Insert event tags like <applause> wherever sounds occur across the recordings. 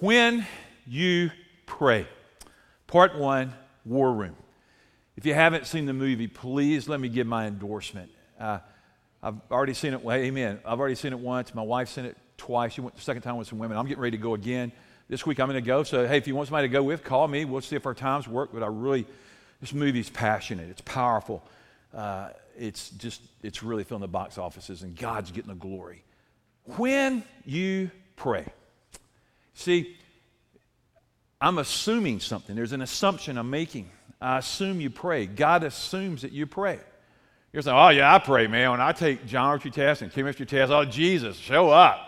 When you pray. Part one War Room. If you haven't seen the movie, please let me give my endorsement. Uh, I've already seen it. Well, amen. I've already seen it once. My wife's seen it twice. She went the second time with some women. I'm getting ready to go again. This week I'm going to go. So, hey, if you want somebody to go with, call me. We'll see if our times work. But I really, this movie's passionate. It's powerful. Uh, it's just, it's really filling the box offices, and God's getting the glory. When you pray. See, I'm assuming something. There's an assumption I'm making. I assume you pray. God assumes that you pray. You're saying, oh, yeah, I pray, man. When I take geometry tests and chemistry tests, oh, Jesus, show up.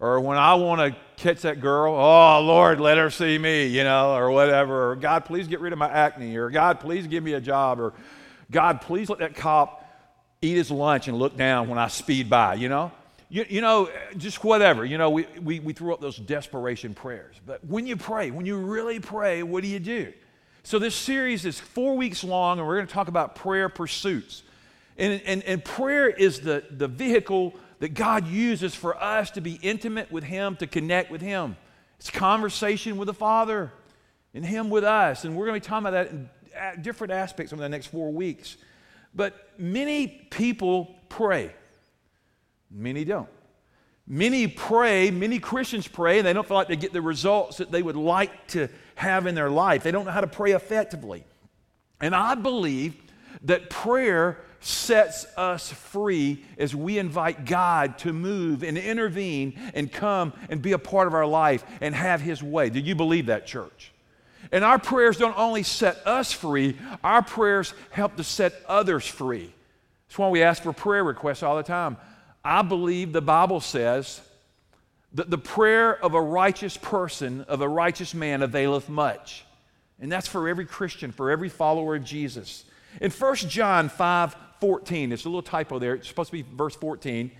Or when I want to catch that girl, oh, Lord, let her see me, you know, or whatever. Or God, please get rid of my acne. Or God, please give me a job. Or God, please let that cop eat his lunch and look down when I speed by, you know? You, you know, just whatever. You know, we, we, we threw up those desperation prayers. But when you pray, when you really pray, what do you do? So this series is four weeks long, and we're going to talk about prayer pursuits. And, and, and prayer is the, the vehicle that God uses for us to be intimate with Him, to connect with Him. It's conversation with the Father and Him with us. And we're going to be talking about that in different aspects over the next four weeks. But many people pray. Many don't. Many pray, many Christians pray, and they don't feel like they get the results that they would like to have in their life. They don't know how to pray effectively. And I believe that prayer sets us free as we invite God to move and intervene and come and be a part of our life and have His way. Do you believe that, church? And our prayers don't only set us free, our prayers help to set others free. That's why we ask for prayer requests all the time. I believe the Bible says that the prayer of a righteous person, of a righteous man, availeth much. And that's for every Christian, for every follower of Jesus. In 1 John 5 14, there's a little typo there. It's supposed to be verse 14.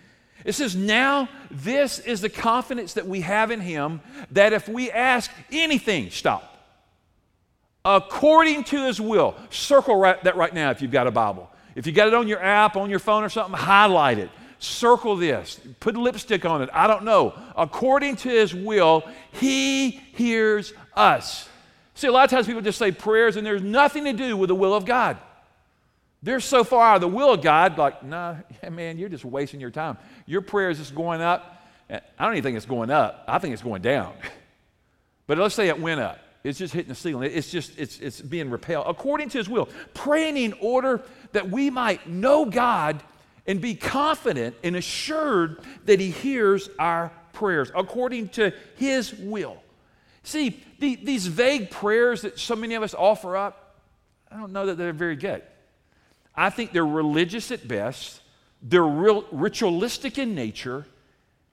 It says, Now this is the confidence that we have in him that if we ask anything, stop, according to his will, circle right, that right now if you've got a Bible. If you got it on your app, on your phone or something, highlight it circle this, put lipstick on it. I don't know. According to his will, he hears us. See, a lot of times people just say prayers and there's nothing to do with the will of God. They're so far out of the will of God, like, nah, man, you're just wasting your time. Your prayer is just going up. I don't even think it's going up. I think it's going down. <laughs> But let's say it went up. It's just hitting the ceiling. It's just, it's, it's being repelled. According to his will, praying in order that we might know God and be confident and assured that He hears our prayers according to His will. See, the, these vague prayers that so many of us offer up, I don't know that they're very good. I think they're religious at best, they're real, ritualistic in nature,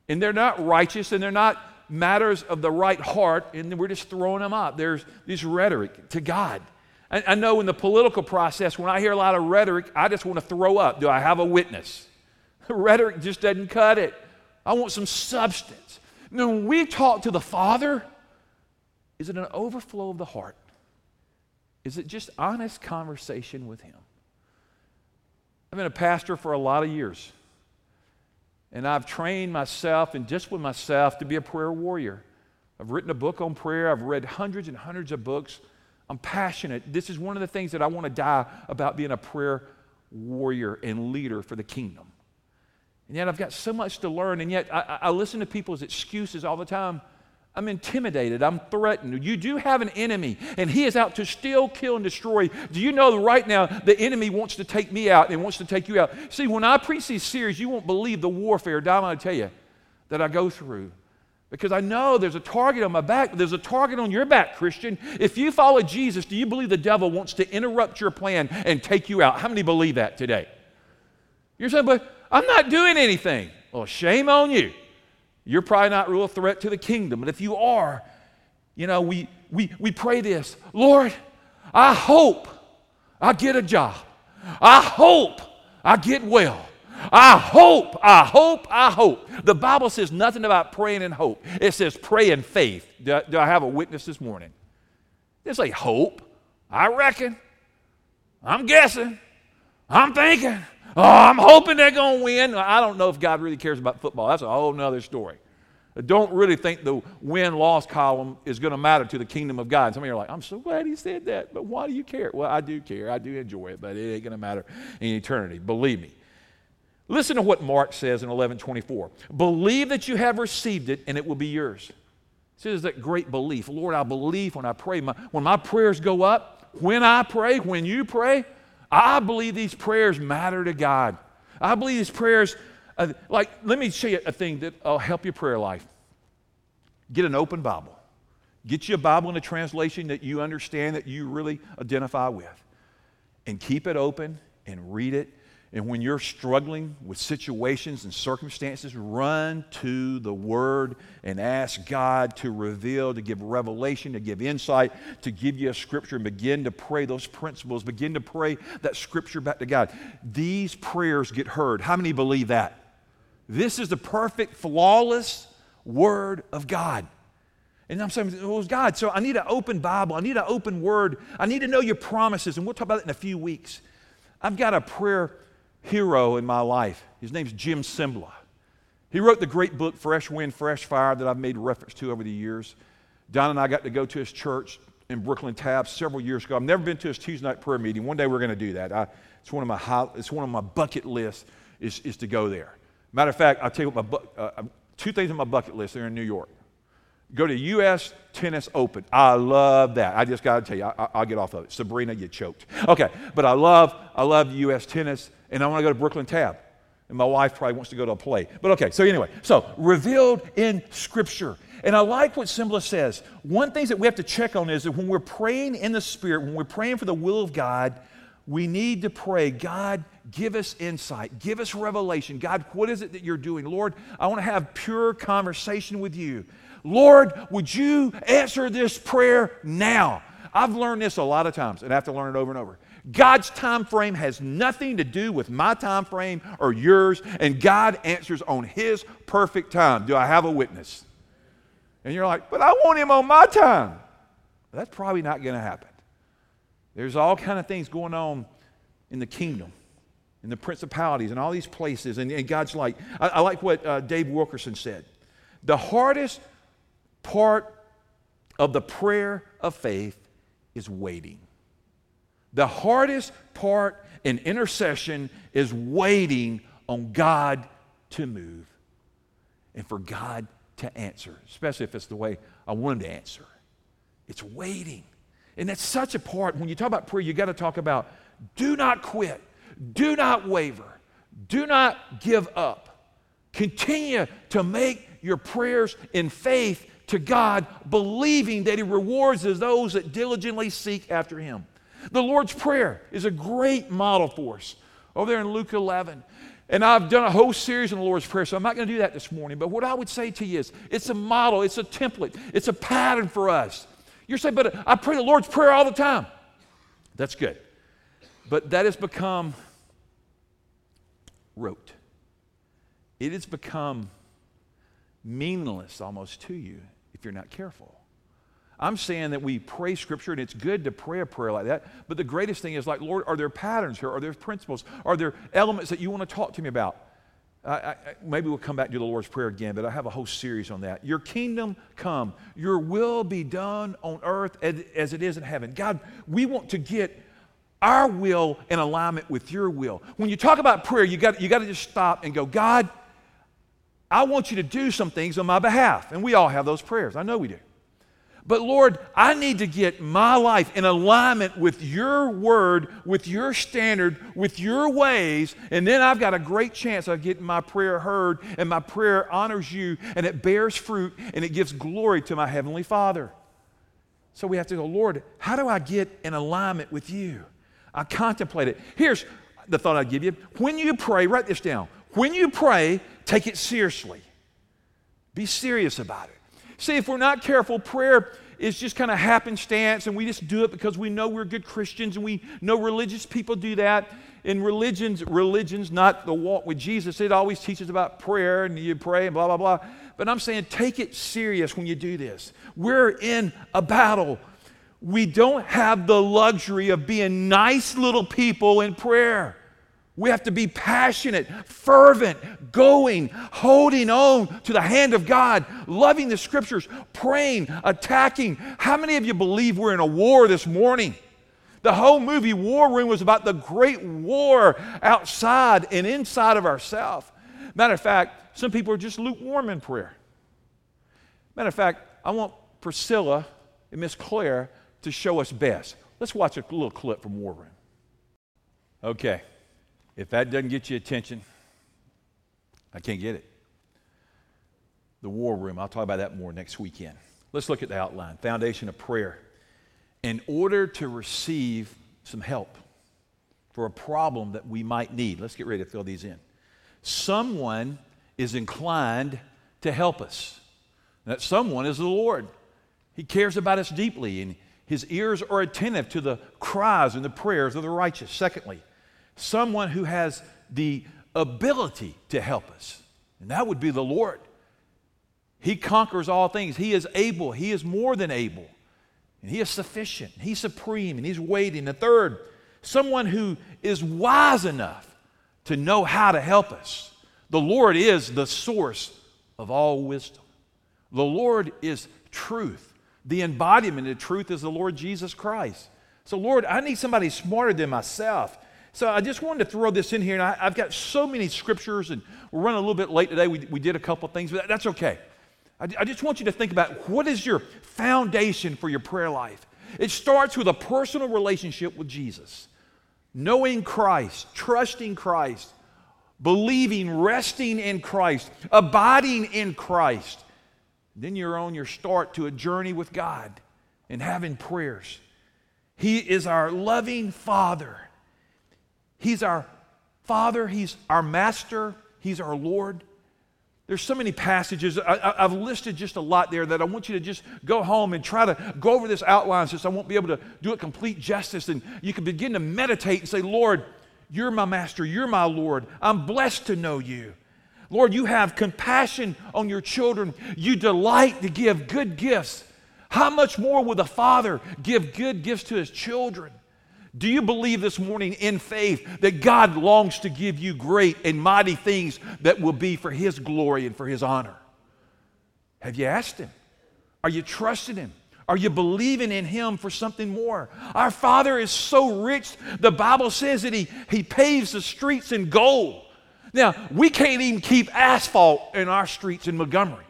and they're not righteous and they're not matters of the right heart, and we're just throwing them up. There's this rhetoric to God. I, I know in the political process, when I hear a lot of rhetoric, I just want to throw up. Do I have a witness? <laughs> rhetoric just doesn't cut it. I want some substance. Now, when we talk to the Father, is it an overflow of the heart? Is it just honest conversation with Him? I've been a pastor for a lot of years, and I've trained myself and disciplined myself to be a prayer warrior. I've written a book on prayer, I've read hundreds and hundreds of books. I'm passionate. This is one of the things that I want to die about being a prayer warrior and leader for the kingdom. And yet I've got so much to learn, and yet I, I listen to people's excuses all the time. I'm intimidated. I'm threatened. You do have an enemy, and he is out to steal, kill, and destroy. Do you know right now the enemy wants to take me out and wants to take you out? See, when I preach these series, you won't believe the warfare, Dom, I tell you, that I go through. Because I know there's a target on my back, there's a target on your back, Christian. If you follow Jesus, do you believe the devil wants to interrupt your plan and take you out? How many believe that today? You're saying, but I'm not doing anything. Well, shame on you. You're probably not real threat to the kingdom. But if you are, you know, we, we, we pray this Lord, I hope I get a job. I hope I get well. I hope, I hope, I hope. The Bible says nothing about praying in hope. It says pray in faith. Do I, do I have a witness this morning? It's a hope. I reckon. I'm guessing. I'm thinking. Oh, I'm hoping they're going to win. I don't know if God really cares about football. That's a whole nother story. I don't really think the win loss column is going to matter to the kingdom of God. Some of you are like, I'm so glad he said that, but why do you care? Well, I do care. I do enjoy it, but it ain't going to matter in eternity. Believe me. Listen to what Mark says in 1124. Believe that you have received it and it will be yours. See, there's that great belief. Lord, I believe when I pray. My, when my prayers go up, when I pray, when you pray, I believe these prayers matter to God. I believe these prayers, uh, like, let me show you a thing that will help your prayer life. Get an open Bible. Get you a Bible in a translation that you understand, that you really identify with. And keep it open and read it and when you're struggling with situations and circumstances, run to the Word and ask God to reveal, to give revelation, to give insight, to give you a scripture, and begin to pray those principles. Begin to pray that scripture back to God. These prayers get heard. How many believe that? This is the perfect, flawless Word of God. And I'm saying, well, God, so I need an open Bible. I need an open Word. I need to know your promises. And we'll talk about it in a few weeks. I've got a prayer hero in my life. His name's Jim Cymbala. He wrote the great book, Fresh Wind, Fresh Fire, that I've made reference to over the years. Don and I got to go to his church in Brooklyn Tabs several years ago. I've never been to his Tuesday night prayer meeting. One day we're going to do that. I, it's, one of my high, it's one of my bucket lists is, is to go there. Matter of fact, I'll tell you what my bu- uh, two things on my bucket list. They're in New York. Go to U.S. Tennis Open. I love that. I just got to tell you, I, will get off of it. Serena, you choked. Okay, but I love, I love U.S. Tennis and I want to go to Brooklyn Tab. And my wife probably wants to go to a play. But okay, so anyway, so revealed in Scripture. And I like what Cymbala says. One thing that we have to check on is that when we're praying in the Spirit, when we're praying for the will of God, we need to pray, God, give us insight, give us revelation. God, what is it that you're doing? Lord, I want to have pure conversation with you. Lord, would you answer this prayer now? I've learned this a lot of times and I have to learn it over and over. God's time frame has nothing to do with my time frame or yours, and God answers on His perfect time. Do I have a witness? And you're like, but I want Him on my time. That's probably not going to happen. There's all kind of things going on in the kingdom, in the principalities, and all these places. And, and God's like, I, I like what uh, Dave Wilkerson said. The hardest part of the prayer of faith is waiting. The hardest part in intercession is waiting on God to move and for God to answer, especially if it's the way I want Him to answer. It's waiting. And that's such a part. When you talk about prayer, you got to talk about do not quit, do not waver, do not give up. Continue to make your prayers in faith to God, believing that He rewards those that diligently seek after Him. The Lord's Prayer is a great model for us over there in Luke 11. And I've done a whole series on the Lord's Prayer, so I'm not going to do that this morning. But what I would say to you is it's a model, it's a template, it's a pattern for us. You're saying, but I pray the Lord's Prayer all the time. That's good. But that has become rote. It has become meaningless almost to you if you're not careful. I'm saying that we pray scripture and it's good to pray a prayer like that. But the greatest thing is like, Lord, are there patterns here? Are there principles? Are there elements that you want to talk to me about? I, I, maybe we'll come back to the Lord's Prayer again, but I have a whole series on that. Your kingdom come, your will be done on earth as, as it is in heaven. God, we want to get our will in alignment with your will. When you talk about prayer, you got, you got to just stop and go, God, I want you to do some things on my behalf. And we all have those prayers. I know we do. But Lord, I need to get my life in alignment with your word, with your standard, with your ways, and then I've got a great chance of getting my prayer heard, and my prayer honors you, and it bears fruit, and it gives glory to my Heavenly Father. So we have to go, Lord, how do I get in alignment with you? I contemplate it. Here's the thought I'd give you. When you pray, write this down. When you pray, take it seriously. Be serious about it. See, if we're not careful, prayer is just kind of happenstance and we just do it because we know we're good Christians and we know religious people do that. In religions, religions, not the walk with Jesus, it always teaches about prayer and you pray and blah, blah, blah. But I'm saying take it serious when you do this. We're in a battle. We don't have the luxury of being nice little people in prayer. We have to be passionate, fervent, going, holding on to the hand of God, loving the scriptures, praying, attacking. How many of you believe we're in a war this morning? The whole movie War Room was about the great war outside and inside of ourselves. Matter of fact, some people are just lukewarm in prayer. Matter of fact, I want Priscilla and Miss Clara to show us best. Let's watch a little clip from War Room. Okay. If that doesn't get you attention, I can't get it. The war room, I'll talk about that more next weekend. Let's look at the outline foundation of prayer. In order to receive some help for a problem that we might need, let's get ready to fill these in. Someone is inclined to help us. That someone is the Lord. He cares about us deeply, and his ears are attentive to the cries and the prayers of the righteous. Secondly, someone who has the ability to help us, and that would be the Lord. He conquers all things. He is able, He is more than able, and He is sufficient. He's supreme, and He's waiting. The third, someone who is wise enough to know how to help us. The Lord is the source of all wisdom. The Lord is truth. The embodiment of truth is the Lord Jesus Christ. So, Lord, I need somebody smarter than myself. So I just wanted to throw this in here, and I, have got so many scriptures, and we're running a little bit late today. We, we did a couple things, but that's okay. I, I just want you to think about what is your foundation for your prayer life. It starts with a personal relationship with Jesus, knowing Christ, trusting Christ, believing, resting in Christ, abiding in Christ. Then you're on your start to a journey with God and having prayers. He is our loving Father. He's our Father, He's our Master, He's our Lord. There's so many passages. I, have listed just a lot there that I want you to just go home and try to go over this outline since I won't be able to do it complete justice. And you can begin to meditate and say, Lord, you're my master, you're my Lord. I'm blessed to know you. Lord, you have compassion on your children. You delight to give good gifts. How much more will the Father give good gifts to his children? Do you believe this morning in faith that God longs to give you great and mighty things that will be for His glory and for His honor? Have you asked Him? Are you trusting Him? Are you believing in Him for something more? Our Father is so rich, the Bible says that He, he paves the streets in gold. Now, we can't even keep asphalt in our streets in Montgomery.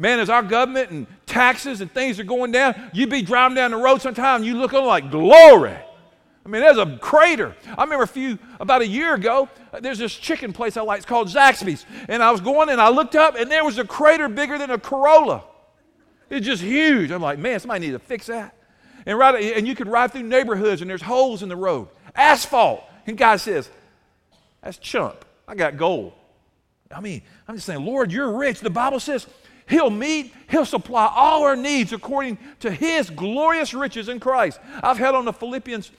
Man, as our government and taxes and things are going down, you'd be driving down the road sometime and you look on like glory. I mean, there's a crater. I remember a few, about a year ago, there's this chicken place I like. It's called Zaxby's. And I was going and I looked up and there was a crater bigger than a Corolla. It's just huge. I'm like, man, somebody needs to fix that. And, right, and you can ride through neighborhoods and there's holes in the road, asphalt. And God says, that's chump. I got gold. I mean, I'm just saying, Lord, you're rich. The Bible says He'll meet, He'll supply all our needs according to His glorious riches in Christ. I've held on to Philippians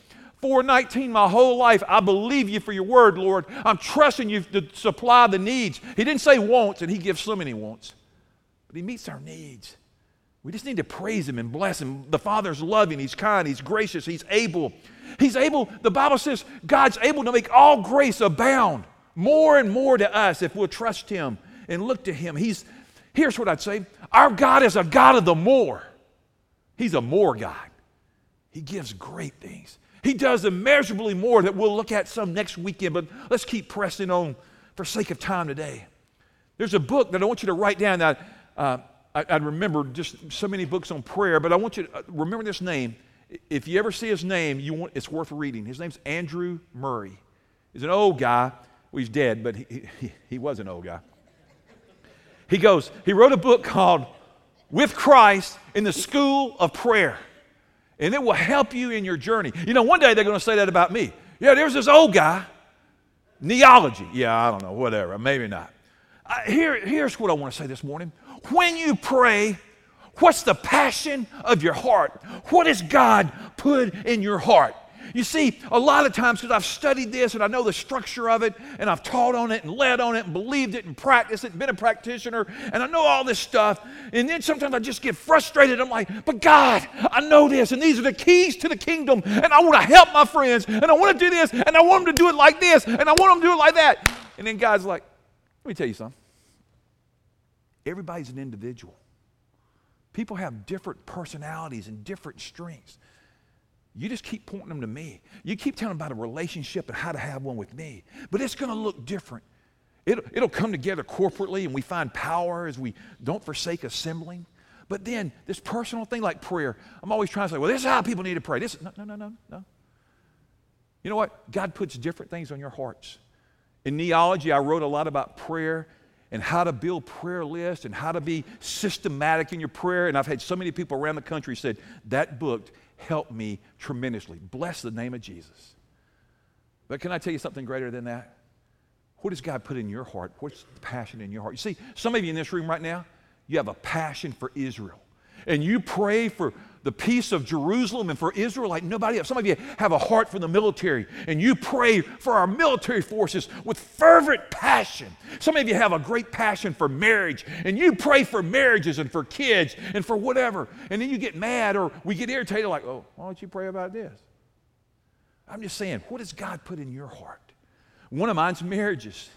4:19 my whole life. I believe you for your word, Lord. I'm trusting you to supply the needs. He didn't say wants, and He gives so many wants, but He meets our needs. We just need to praise Him and bless Him. The Father's loving, He's kind, He's gracious, He's able. He's able, the Bible says, God's able to make all grace abound more and more to us if we'll trust Him and look to Him. He's, Here's what I'd say our God is a God of the more. He's a more God. He gives great things. He does immeasurably more that we'll look at some next weekend, but let's keep pressing on for sake of time today. There's a book that I want you to write down that uh, I, I, remember just so many books on prayer, but I want you to uh, remember this name. If you ever see his name, you want, it's worth reading. His name's Andrew Murray. He's an old guy. Well, he's dead, but he, he, he was an old guy. He goes, he wrote a book called With Christ in the School of Prayer. And it will help you in your journey. You know, one day they're going to say that about me. Yeah, there's this old guy, neology. Yeah, I don't know, whatever, maybe not. Here, here's what I want to say this morning. When you pray, what's the passion of your heart? What has God put in your heart? You see, a lot of times, because I've studied this and I know the structure of it, and I've taught on it and led on it and believed it and practiced it and been a practitioner, and I know all this stuff. And then sometimes I just get frustrated. I'm like, but God, I know this, and these are the keys to the kingdom, and I want to help my friends, and I want to do this, and I want them to do it like this, and I want them to do it like that. And then God's like, let me tell you something. Everybody's an individual. People have different personalities and different strengths. You just keep pointing them to me. You keep telling them about a relationship and how to have one with me. But it's going to look different. It'll, it'll come together corporately and we find power as we don't forsake assembling. But then this personal thing like prayer, I'm always trying to say, well, this is how people need to pray. This no, no, no, no, no. You know what? God puts different things on your hearts. In neology, I wrote a lot about prayer and how to build prayer lists and how to be systematic in your prayer. And I've had so many people around the country said, that book helped me tremendously. Bless the name of Jesus. But can I tell you something greater than that? What does God put in your heart? What's the passion in your heart? You see, some of you in this room right now, you have a passion for Israel. And you pray for the peace of Jerusalem and for Israel like nobody else. Some of you have a heart for the military and you pray for our military forces with fervent passion. Some of you have a great passion for marriage and you pray for marriages and for kids and for whatever. And then you get mad or we get irritated like, oh, why don't you pray about this? I'm just saying, what does God put in your heart? One of mine's marriages.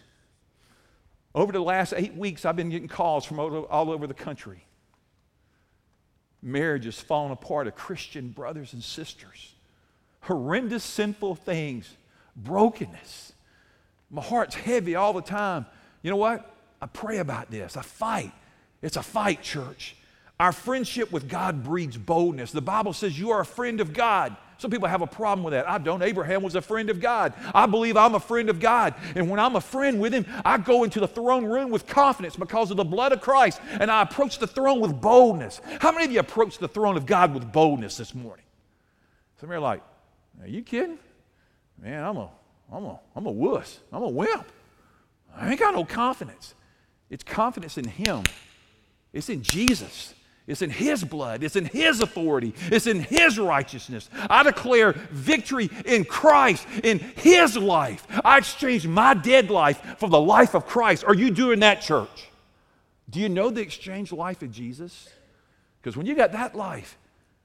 Over the last eight weeks, I've been getting calls from all over the country marriages falling apart of Christian brothers and sisters, horrendous sinful things, brokenness. My heart's heavy all the time. You know what? I pray about this. I fight. It's a fight, church. Our friendship with God breeds boldness. The Bible says you are a friend of God. Some people have a problem with that. I don't. Abraham was a friend of God. I believe I'm a friend of God. And when I'm a friend with him, I go into the throne room with confidence because of the blood of Christ. And I approach the throne with boldness. How many of you approach the throne of God with boldness this morning? Some of you are like, are you kidding? Man, I'm a, I'm a, I'm a wuss. I'm a wimp. I ain't got no confidence. It's confidence in him. It's in Jesus. It's in His blood. It's in His authority. It's in His righteousness. I declare victory in Christ, in His life. I exchange my dead life for the life of Christ. Are you doing that, church? Do you know the exchange life of Jesus? Because when you got that life,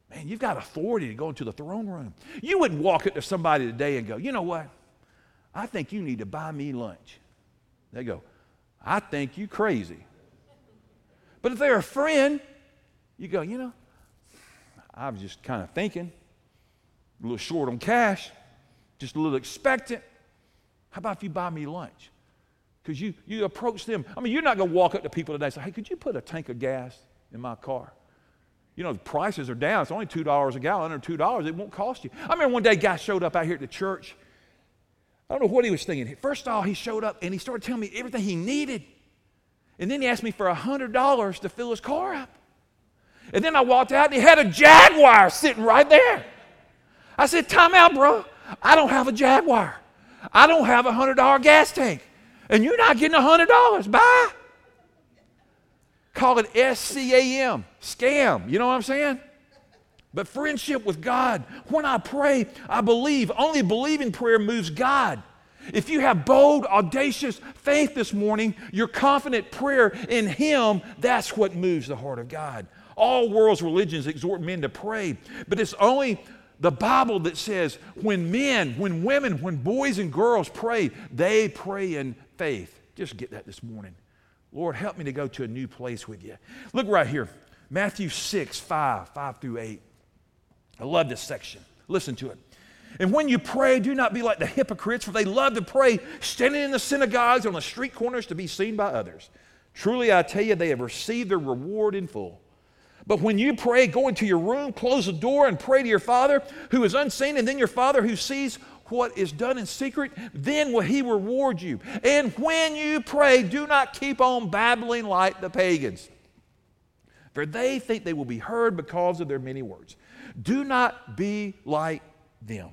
man, you've got authority to go into the throne room. You wouldn't walk up to somebody today and go, you know what? I think you need to buy me lunch. They go, I think you crazy. But if they're a friend, you go, you know, I was just kind of thinking, a little short on cash, just a little expectant. How about if you buy me lunch? Because you, you approach them. I mean, you're not going to walk up to people today and say, hey, could you put a tank of gas in my car? You know, the prices are down. It's only $2 a gallon, under $2. It won't cost you. I remember one day a guy showed up out here at the church. I don't know what he was thinking. First of all, he showed up and he started telling me everything he needed. And then he asked me for $100 to fill his car up. And then I walked out and he had a Jaguar sitting right there. I said, Time out, bro. I don't have a Jaguar. I don't have a $100 gas tank. And you're not getting a $100. Bye. Call it SCAM, scam. You know what I'm saying? But friendship with God, when I pray, I believe. Only believing prayer moves God. If you have bold, audacious faith this morning, your confident prayer in Him, that's what moves the heart of God. All world's religions exhort men to pray, but it's only the Bible that says when men, when women, when boys and girls pray, they pray in faith. Just get that this morning. Lord, help me to go to a new place with you. Look right here Matthew 6, 5, 5 through 8. I love this section. Listen to it. And when you pray, do not be like the hypocrites, for they love to pray standing in the synagogues on the street corners to be seen by others. Truly, I tell you, they have received their reward in full. But when you pray, go into your room, close the door, and pray to your Father who is unseen, and then your Father who sees what is done in secret, then will he reward you. And when you pray, do not keep on babbling like the pagans, for they think they will be heard because of their many words. Do not be like them,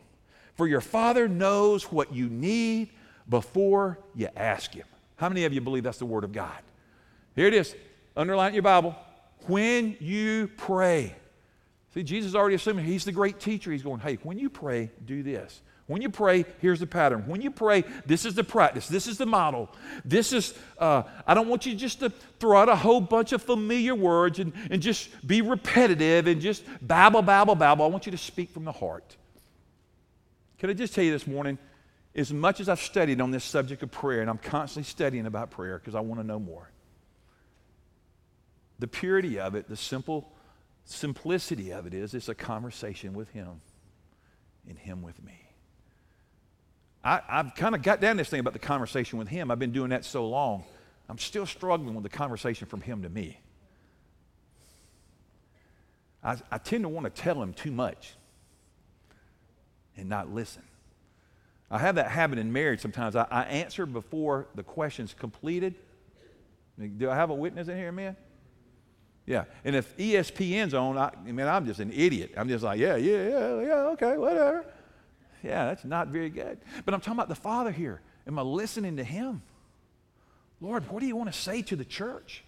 for your Father knows what you need before you ask Him. How many of you believe that's the Word of God? Here it is. Underline your Bible. When you pray, See, Jesus already assuming he's the great teacher. He's going, hey, when you pray, do this. When you pray, here's the pattern. When you pray, this is the practice. This is the model. This is, uh, I don't want you just to throw out a whole bunch of familiar words and, and just be repetitive and just babble, babble, babble. I want you to speak from the heart. Can I just tell you this morning, as much as I've studied on this subject of prayer, and I'm constantly studying about prayer because I want to know more, the purity of it, the simple simplicity of it is it's a conversation with Him and Him with me. I, have kind of got down this thing about the conversation with Him. I've been doing that so long. I'm still struggling with the conversation from Him to me. I, I tend to want to tell Him too much and not listen. I have that habit in marriage sometimes. I, I answer before the question's completed. Do I have a witness in here, man? Yeah. And if ESPN's on, I, I mean, I'm just an idiot. I'm just like, yeah, yeah, yeah, yeah, okay, whatever. Yeah, that's not very good. But I'm talking about the Father here. Am I listening to Him? Lord, what do you want to say to the church?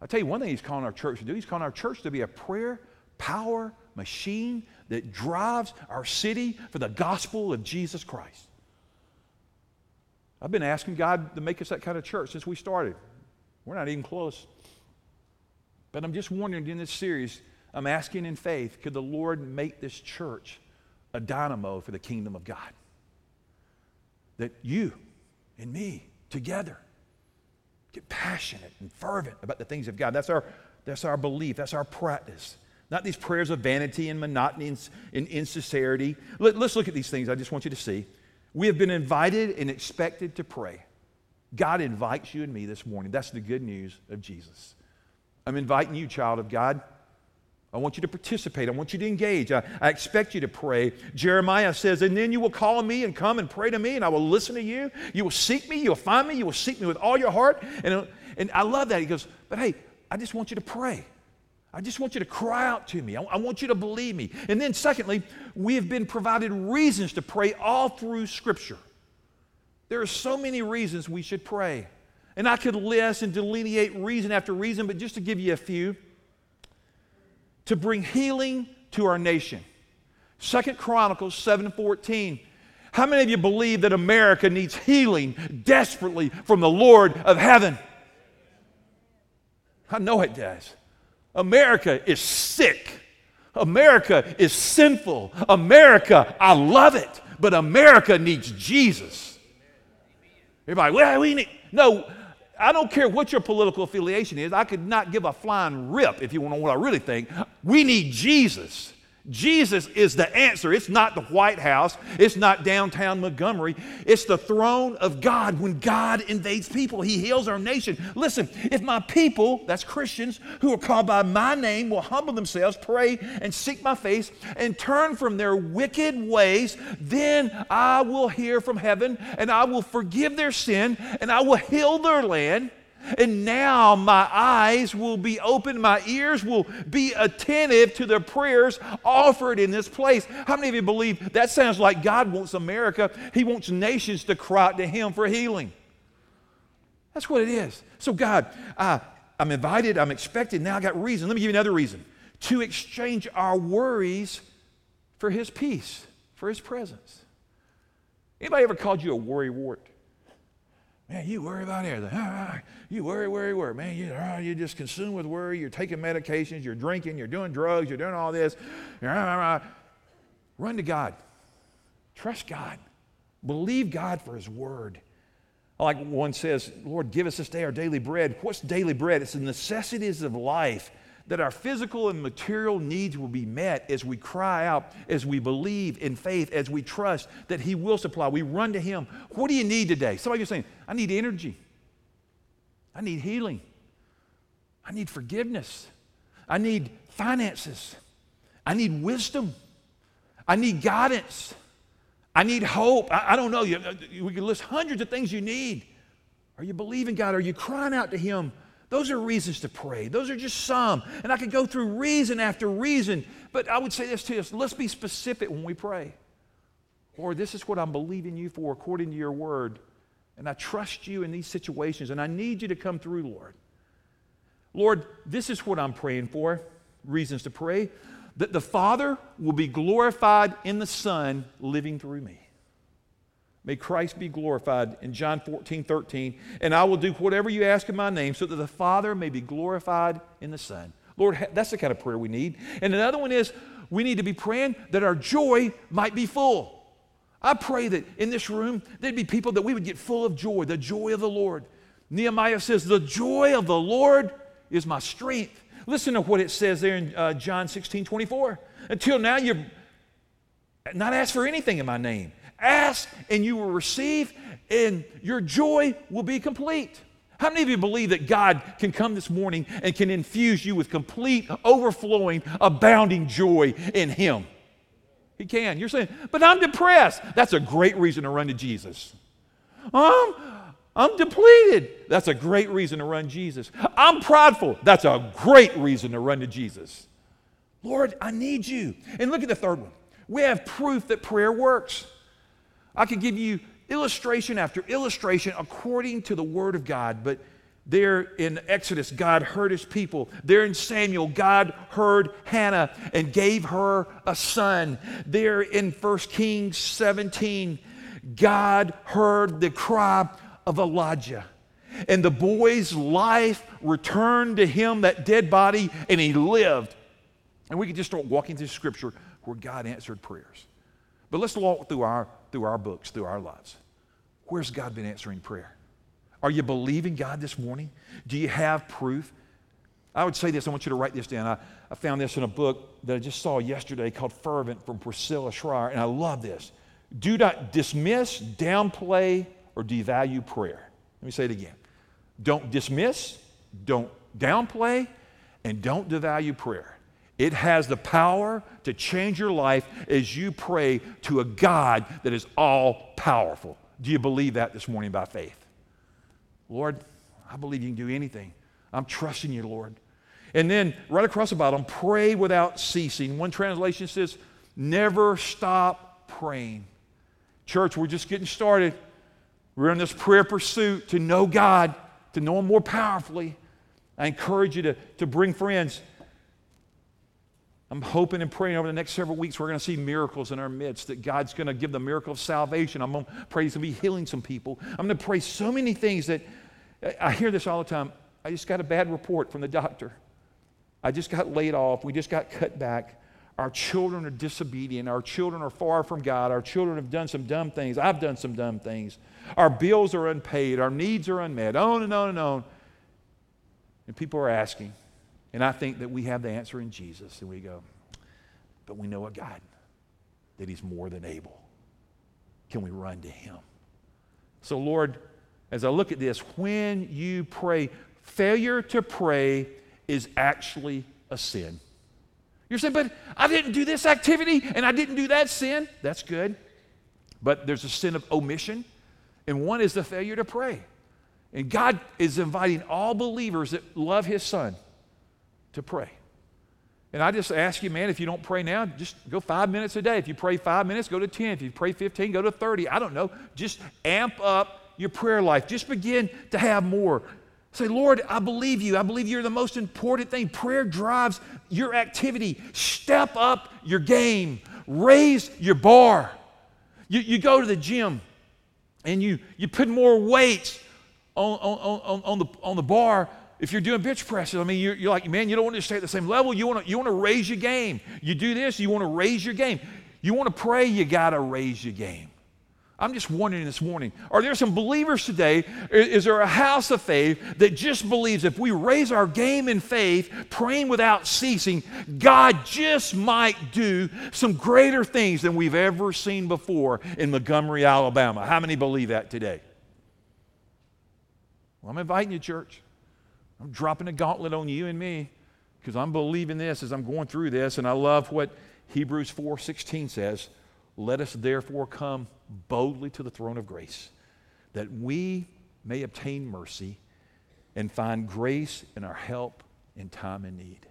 I'll tell you one thing He's calling our church to do. He's calling our church to be a prayer power machine that drives our city for the gospel of Jesus Christ. I've been asking God to make us that kind of church since we started. We're not even close. But I'm just wondering in this series, I'm asking in faith, could the Lord make this church a dynamo for the kingdom of God? That you and me together get passionate and fervent about the things of God. That's our, that's our belief, that's our practice. Not these prayers of vanity and monotony and, insincerity. Let, let's look at these things I just want you to see. We have been invited and expected to pray. God invites you and me this morning. That's the good news of Jesus. I'm inviting you, child of God. I want you to participate. I want you to engage. I, I, expect you to pray. Jeremiah says, And then you will call me and come and pray to me, and I will listen to you. You will seek me. You'll find me. You will seek me with all your heart. And, and I love that. He goes, But hey, I just want you to pray. I just want you to cry out to me. I, I want you to believe me. And then, secondly, we have been provided reasons to pray all through Scripture. There are so many reasons we should pray. And I could list and delineate reason after reason, but just to give you a few to bring healing to our nation. Second Chronicles 7:14. How many of you believe that America needs healing desperately from the Lord of heaven? I know it does. America is sick. America is sinful. America, I love it, but America needs Jesus. Everybody, well, we need, no, I don't care what your political affiliation is. I could not give a flying rip if you want to know what I really think. We need Jesus. Jesus is the answer. It's not the White House. It's not downtown Montgomery. It's the throne of God when God invades people. He heals our nation. Listen, if my people, that's Christians, who are called by my name, will humble themselves, pray, and seek my face, and turn from their wicked ways, then I will hear from heaven, and I will forgive their sin, and I will heal their land. And now my eyes will be open, my ears will be attentive to the prayers offered in this place. How many of you believe that sounds like God wants America? He wants nations to cry out to Him for healing. That's what it is. So, God, uh, I'm invited, I'm expected, now I got reason. Let me give you another reason to exchange our worries for His peace, for His presence. Anybody ever called you a worry wart? Man, you worry about everything. You worry, worry, worry. Man, you, ah, you're just consumed with worry. You're taking medications, you're drinking, you're doing drugs, you're doing all this. Run to God. Trust God. Believe God for His word. Like one says, Lord, give us this day our daily bread. What's daily bread? It's the necessities of life that our physical and material needs will be met as we cry out, as we believe in faith, as we trust that He will supply. We run to Him. What do you need today? Somebody is saying, I need energy. I need healing. I need forgiveness. I need finances. I need wisdom. I need guidance. I need hope. I, I don't know. You, uh, we can list hundreds of things you need. Are you believing God? Are you crying out to Him? Those are reasons to pray. Those are just some. And I could go through reason after reason, but I would say this to us let's be specific when we pray. Lord, this is what I'm believing you for according to your word. And I trust you in these situations, and I need you to come through, Lord. Lord, this is what I'm praying for. Reasons to pray. that the Father will be glorified in the Son living through me. May Christ be glorified in John 14, 13. And I will do whatever you ask in my name so that the Father may be glorified in the Son. Lord, that's the kind of prayer we need. And another one is we need to be praying that our joy might be full. I pray that in this room there'd be people that we would get full of joy, the joy of the Lord. Nehemiah says, The joy of the Lord is my strength. Listen to what it says there in uh, John 16 24. Until now, you've not asked for anything in my name. Ask and you will receive, and your joy will be complete. How many of you believe that God can come this morning and can infuse you with complete, overflowing, abounding joy in Him? He can. You're saying, but I'm depressed. That's a great reason to run to Jesus. Um, I'm depleted. That's a great reason to run to Jesus. I'm prideful. That's a great reason to run to Jesus. Lord, I need you. And look at the third one. We have proof that prayer works. I could give you illustration after illustration according to the Word of God, but there in Exodus, God heard his people. There in Samuel, God heard Hannah and gave her a son. There in 1 Kings 17, God heard the cry of Elijah. And the boy's life returned to him, that dead body, and he lived. And we could just start walking through Scripture where God answered prayers. But let's walk through our, through our books, through our lives. Where's God been answering prayer? Are you believing God this morning? Do you have proof? I would say this, I want you to write this down. I, I found this in a book that I just saw yesterday called Fervent from Priscilla Shirer, and I love this. Do not dismiss, downplay, or devalue prayer. Let me say it again. Don't dismiss, don't downplay, and don't devalue prayer. It has the power to change your life as you pray to a God that is all powerful. Do you believe that this morning by faith? Lord, I believe you can do anything. I'm trusting you, Lord. And then right across the bottom, pray without ceasing. One translation says, never stop praying. Church, we're just getting started. We're in this prayer pursuit to know God, to know Him more powerfully. I encourage you to, to bring friends. I'm hoping and praying over the next several weeks we're going to see miracles in our midst, that God's going to give the miracle of salvation. I'm going to pray He's going to be healing some people. I'm going to pray so many things that I hear this all the time. I just got a bad report from the doctor. I just got laid off. We just got cut back. Our children are disobedient. Our children are far from God. Our children have done some dumb things. I've done some dumb things. Our bills are unpaid. Our needs are unmet. On and on and on. And people are asking, and I think that we have the answer in Jesus. And we go, but we know a God that He's more than able. Can we run to Him? So, Lord, as I look at this, when you pray, failure to pray is actually a sin. You're saying, but I didn't do this activity and I didn't do that sin. That's good. But there's a sin of omission, and one is the failure to pray. And God is inviting all believers that love His Son to pray. And I just ask you, man, if you don't pray now, just go five minutes a day. If you pray five minutes, go to 10. If you pray 15, go to 30. I don't know. Just amp up your prayer life. Just begin to have more. Say, Lord, I believe you. I believe you're the most important thing. Prayer drives your activity. Step up your game, raise your bar. You, you go to the gym and you, you put more weights on, on, on, on, the, on the bar if you're doing bench presses, I mean, you're, you're, like, man, you don't want to stay at the same level. You want to, you want to raise your game. You do this, you want to raise your game. You want to pray, you got to raise your game. I'm just wondering this morning are there some believers today? Is there a house of faith that just believes if we raise our game in faith, praying without ceasing, God just might do some greater things than we've ever seen before in Montgomery, Alabama? How many believe that today? Well, I'm inviting you, church. I'm dropping a gauntlet on you and me because I'm believing this as I'm going through this. And I love what Hebrews 4:16 says. Let us therefore come boldly to the throne of grace, that we may obtain mercy and find grace in our help in time of need.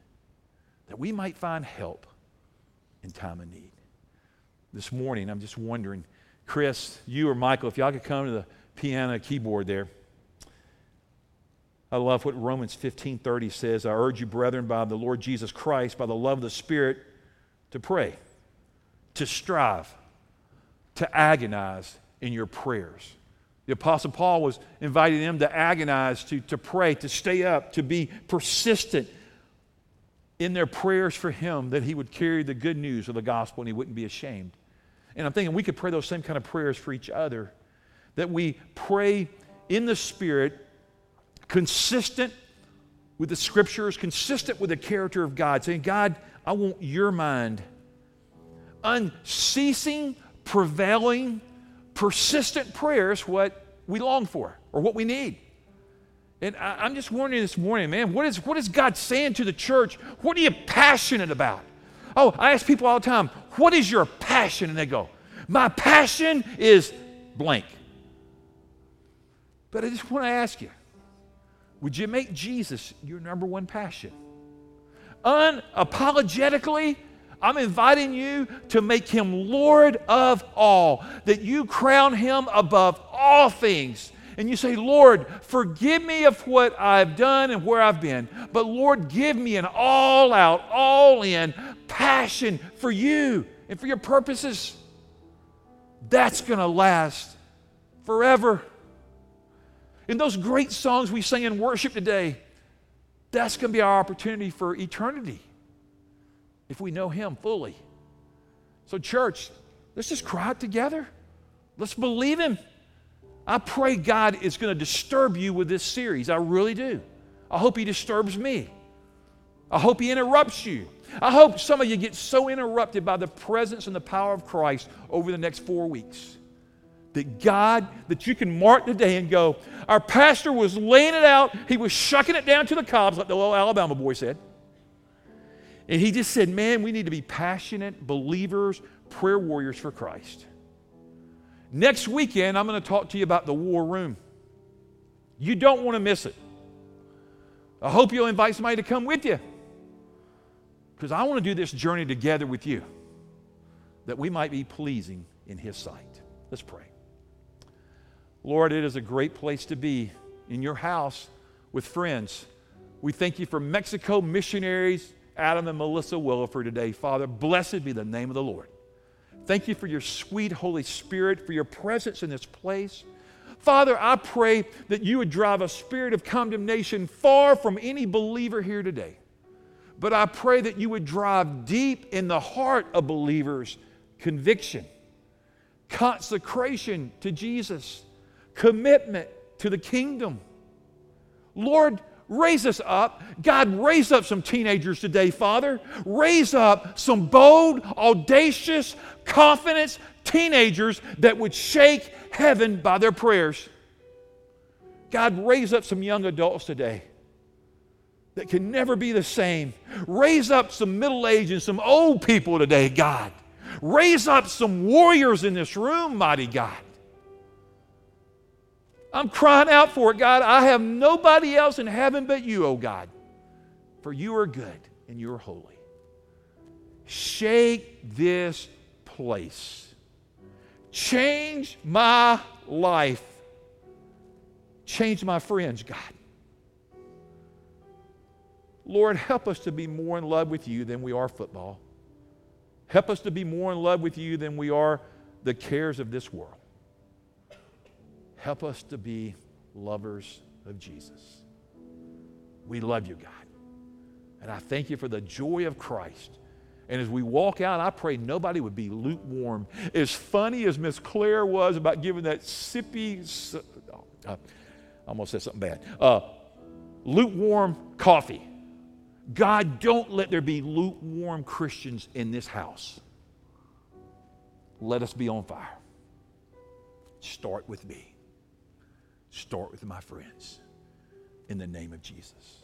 That we might find help in time of need. This morning, I'm just wondering, Chris, you or Michael, if y'all could come to the piano keyboard there. I love what Romans 15:30 says. I urge you, brethren, by the Lord Jesus Christ, by the love of the Spirit, to pray, to strive, to agonize in your prayers. The Apostle Paul was inviting them to agonize, to, to pray, to stay up, to be persistent in their prayers for him that he would carry the good news of the gospel and he wouldn't be ashamed. And I'm thinking we could pray those same kind of prayers for each other, that we pray in the Spirit, consistent with the scriptures, consistent with the character of God, saying, God, I want your mind. Unceasing, prevailing, persistent prayers what we long for or what we need. And I, am just wondering this morning, man, what is, what is God saying to the church? What are you passionate about? Oh, I ask people all the time, what is your passion? And they go, my passion is blank. But I just want to ask you, would you make Jesus your number one passion? Unapologetically, I'm inviting you to make him Lord of all, that you crown him above all things. And you say, Lord, forgive me of what I've done and where I've been. But Lord, give me an all out, all in passion for you and for your purposes. That's going to last forever. In those great songs we sing in worship today, that's going to be our opportunity for eternity if we know Him fully. So, church, let's just cry out together. Let's believe Him. I pray God is going to disturb you with this series. I really do. I hope He disturbs me. I hope He interrupts you. I hope some of you get so interrupted by the presence and the power of Christ over the next four weeks that God, that you can mark the day and go, our pastor was laying it out, he was shucking it down to the cobs, like the little Alabama boy said. And he just said, Man, we need to be passionate believers, prayer warriors for Christ. Next weekend, I'm going to talk to you about the war room. You don't want to miss it. I hope you'll invite somebody to come with you because I want to do this journey together with you that we might be pleasing in His sight. Let's pray. Lord, it is a great place to be in your house with friends. We thank you for Mexico missionaries Adam and Melissa Williford today. Father, blessed be the name of the Lord. Thank you for your sweet Holy Spirit, for your presence in this place. Father, I pray that you would drive a spirit of condemnation far from any believer here today. But I pray that you would drive deep in the heart of believers conviction, consecration to Jesus, commitment to the kingdom. Lord, Raise us up. God, raise up some teenagers today, Father. Raise up some bold, audacious, confident teenagers that would shake heaven by their prayers. God, raise up some young adults today that can never be the same. Raise up some middle aged and some old people today, God. Raise up some warriors in this room, mighty God. I'm crying out for it, God. I have nobody else in heaven but you, oh God. For you are good and you are holy. Shake this place. Change my life. Change my friends, God. Lord, help us to be more in love with you than we are football. Help us to be more in love with you than we are the cares of this world. Help us to be lovers of Jesus. We love you, God. And I thank you for the joy of Christ. And as we walk out, I pray nobody would be lukewarm. As funny as Miss Clara was about giving that sippy, uh, I almost said something bad, uh, lukewarm coffee. God, don't let there be lukewarm Christians in this house. Let us be on fire. Start with me. Start with my friends in the name of Jesus.